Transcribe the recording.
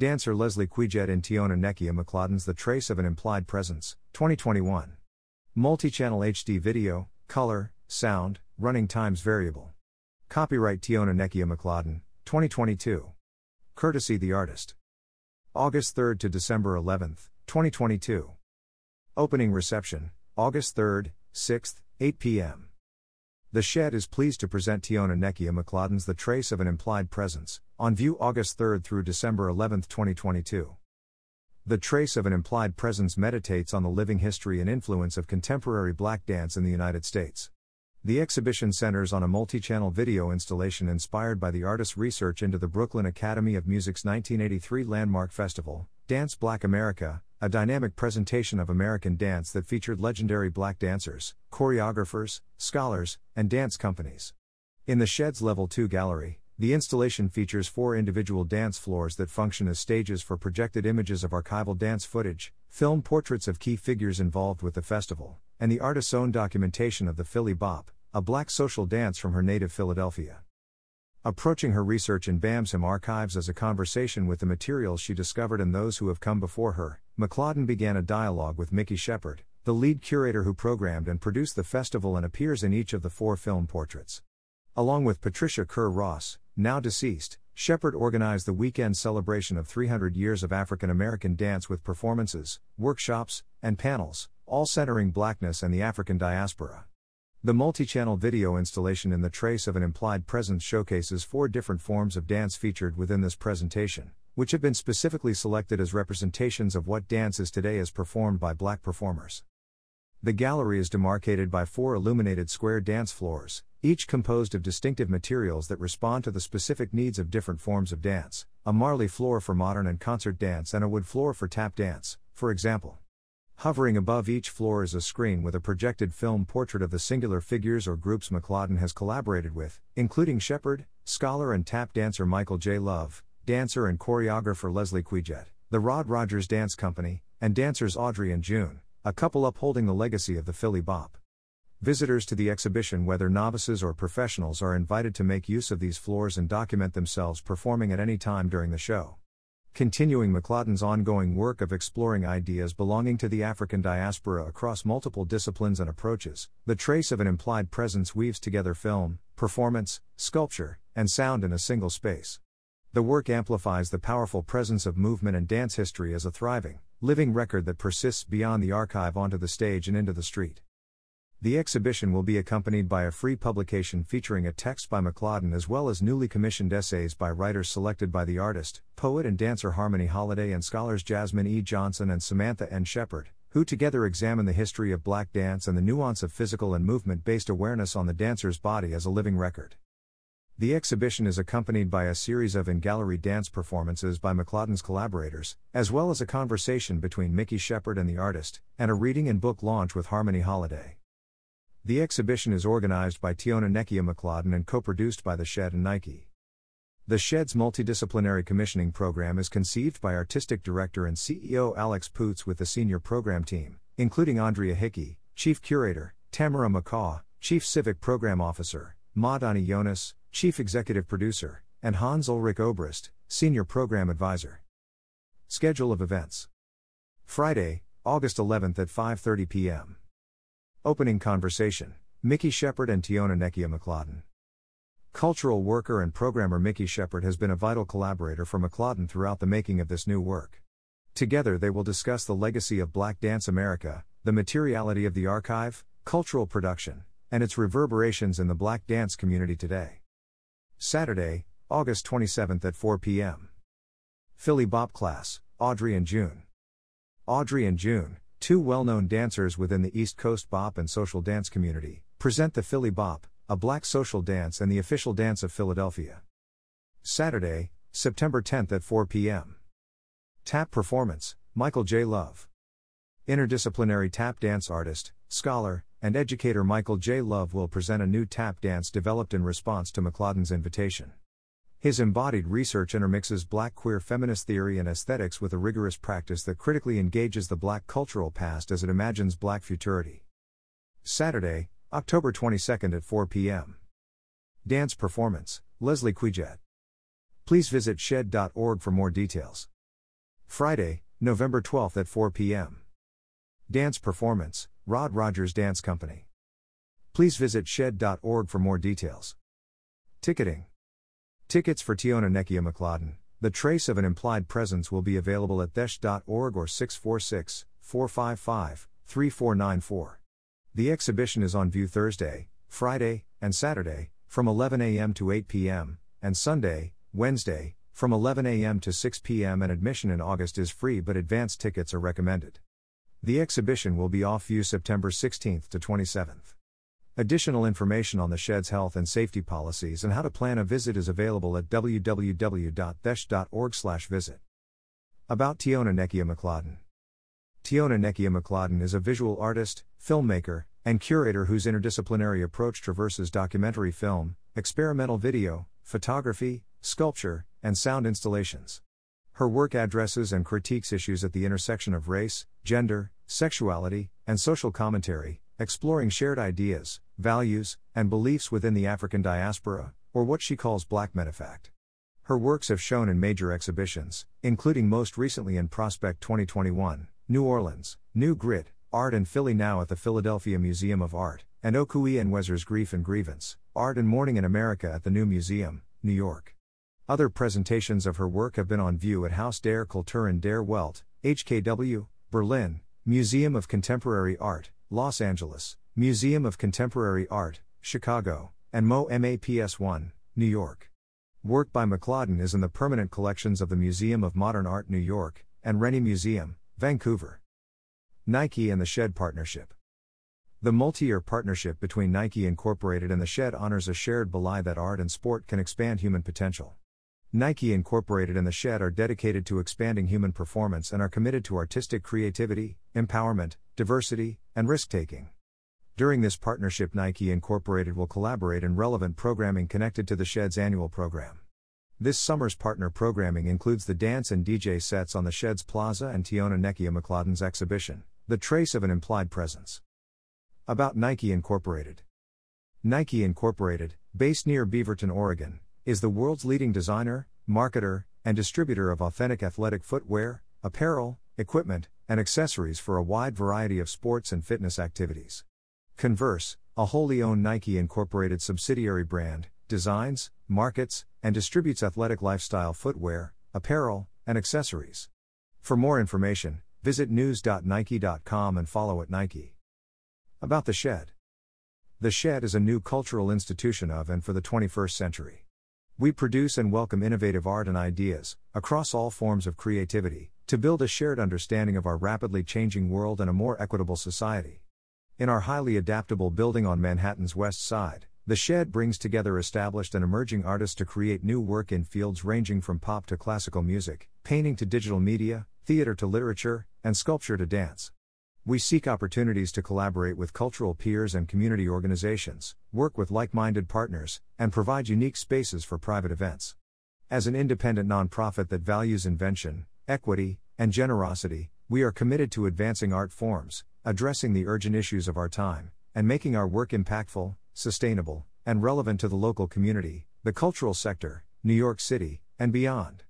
Dancer Leslie Cuyjet and Tiona Nekkia McClodden's The Trace of an Implied Presence, 2021. Multi channel HD video, color, sound, running times variable. Copyright Tiona Nekkia McClodden, 2022. Courtesy the artist. August 3rd to December 11th, 2022. Opening reception, August 3rd, 6th, 8 p.m. The Shed is pleased to present Tiona Nekkia McClodden's The Trace of an Implied Presence, on view August 3 through December 11, 2022. The Trace of an Implied Presence meditates on the living history and influence of contemporary black dance in the United States. The exhibition centers on a multi channel video installation inspired by the artist's research into the Brooklyn Academy of Music's 1983 landmark festival, Dance Black America, a dynamic presentation of American dance that featured legendary black dancers, choreographers, scholars, and dance companies. In the Shed's Level 2 gallery, the installation features four individual dance floors that function as stages for projected images of archival dance footage, film portraits of key figures involved with the festival, and the artist's own documentation of the Philly Bop, a black social dance from her native Philadelphia. Approaching her research in BAM Hamm archives as a conversation with the materials she discovered and those who have come before her, McClodden began a dialogue with Mikki Shepard, the lead curator who programmed and produced the festival and appears in each of the four film portraits. Along with Patricia Kerr Ross, now deceased, Shepard organized the weekend celebration of 300 years of African American dance with performances, workshops, and panels, all centering blackness and the African diaspora. The multi channel video installation in the trace of an implied presence showcases four different forms of dance featured within this presentation, which have been specifically selected as representations of what dance is today as performed by black performers. The gallery is demarcated by four illuminated square dance floors, each composed of distinctive materials that respond to the specific needs of different forms of dance a Marley floor for modern and concert dance, and a wood floor for tap dance, for example. Hovering above each floor is a screen with a projected film portrait of the singular figures or groups McClodden has collaborated with, including Shepard, scholar and tap dancer Michael J. Love, dancer and choreographer Leslie Cuyjet, the Rod Rodgers Dance Company, and dancers Audrey and June, a couple upholding the legacy of the Philly Bop. Visitors to the exhibition, whether novices or professionals, are invited to make use of these floors and document themselves performing at any time during the show. Continuing McClodden's ongoing work of exploring ideas belonging to the African diaspora across multiple disciplines and approaches, the trace of an implied presence weaves together film, performance, sculpture, and sound in a single space. The work amplifies the powerful presence of movement and dance history as a thriving, living record that persists beyond the archive onto the stage and into the street. The exhibition will be accompanied by a free publication featuring a text by McClodden as well as newly commissioned essays by writers selected by the artist, poet and dancer Harmony Holiday and scholars Jasmine E. Johnson and Samantha N. Sheppard, who together examine the history of black dance and the nuance of physical and movement based awareness on the dancer's body as a living record. The exhibition is accompanied by a series of in gallery dance performances by McClodden's collaborators, as well as a conversation between Mikki Shepard and the artist, and a reading and book launch with Harmony Holiday. The exhibition is organized by Tiona Nekkia McClodden and co produced by The Shed and Nike. The Shed's multidisciplinary commissioning program is conceived by artistic director and CEO Alex Poots with the senior program team, including Andrea Hickey, chief curator, Tamara McCaw, chief civic program officer, Madani Younis, chief executive producer, and Hans Ulrich Obrist, senior program advisor. Schedule of events Friday, August 11th at 5:30 p.m. Opening conversation Mikki Shepard and Tiona Nekkia McClodden. Cultural worker and programmer Mikki Shepard has been a vital collaborator for McClodden throughout the making of this new work. Together they will discuss the legacy of Black Dance America, the materiality of the archive, cultural production, and its reverberations in the black dance community today. Saturday, August 27th at 4 p.m. Philly Bop Class, Audrey and June. Audrey and June, two well known dancers within the East Coast bop and social dance community, present the Philly Bop, a black social dance and the official dance of Philadelphia. Saturday, September 10th at 4 p.m. Tap Performance, Michael J. Love. Interdisciplinary tap dance artist, scholar, and educator Michael J. Love will present a new tap dance developed in response to McClodden's invitation. His embodied research intermixes black queer feminist theory and aesthetics with a rigorous practice that critically engages the black cultural past as it imagines black futurity. Saturday, October 22nd at 4 p.m. Dance performance, Leslie Cuyjet. Please visit shed.org for more details. Friday, November 12th at 4 p.m. Dance Performance, Rod Rodgers Dance Company. Please visit shed.org for more details. Ticketing. Tickets for Tiona Nekkia McClodden, the trace of an implied presence will be available at thesh.org or 646 455 3494. The exhibition is on view Thursday, Friday, and Saturday, from 11 a.m. to 8 p.m., and Sunday, Wednesday, from 11 a.m. to 6 p.m. and admission in August is free but advance tickets are recommended. The exhibition will be off view September 16th to 27th. Additional information on the Shed's health and safety policies and how to plan a visit is available at www.thesh.org/visit. About Tiona Nekkia McClodden. Tiona Nekkia McClodden is a visual artist, filmmaker, and curator whose interdisciplinary approach traverses documentary film, experimental video, photography, sculpture, and sound installations. Her work addresses and critiques issues at the intersection of race, gender, sexuality, and social commentary, exploring shared ideas, values, and beliefs within the African diaspora, or what she calls Black Metafact. Her works have shown in major exhibitions, including most recently in Prospect 2021, New Orleans, New Grit, Art and Philly now at the Philadelphia Museum of Art, and Okwui Enwezor's Grief and Grievance, Art and Mourning in America at the New Museum, New York. Other presentations of her work have been on view at Haus der Kulturen der Welt, HKW, Berlin, Museum of Contemporary Art, Los Angeles, Museum of Contemporary Art, Chicago, and MoMA PS1, New York. Work by McClodden is in the permanent collections of the Museum of Modern Art New York and Rennie Museum, Vancouver. Nike and the Shed Partnership. The multi year partnership between Nike Incorporated and the Shed honors a shared belief that art and sport can expand human potential. Nike Incorporated and the Shed are dedicated to expanding human performance and are committed to artistic creativity, empowerment, diversity, and risk taking. During this partnership, Nike Incorporated will collaborate in relevant programming connected to the Shed's annual program. This summer's partner programming includes the dance and DJ sets on the Shed's Plaza and Tiona Nekkia McClodden's exhibition, The Trace of an Implied Presence. About Nike Incorporated Nike Incorporated, based near Beaverton, Oregon, is the world's leading designer, marketer, and distributor of authentic athletic footwear, apparel, equipment, and accessories for a wide variety of sports and fitness activities. Converse, a wholly owned Nike Incorporated subsidiary brand, designs, markets, and distributes athletic lifestyle footwear, apparel, and accessories. For more information, visit news.nike.com and follow at Nike. About the Shed The Shed is a new cultural institution of and for the 21st century. We produce and welcome innovative art and ideas, across all forms of creativity, to build a shared understanding of our rapidly changing world and a more equitable society. In our highly adaptable building on Manhattan's West Side, the Shed brings together established and emerging artists to create new work in fields ranging from pop to classical music, painting to digital media, theater to literature, and sculpture to dance. We seek opportunities to collaborate with cultural peers and community organizations, work with like minded partners, and provide unique spaces for private events. As an independent nonprofit that values invention, equity, and generosity, we are committed to advancing art forms, addressing the urgent issues of our time, and making our work impactful, sustainable, and relevant to the local community, the cultural sector, New York City, and beyond.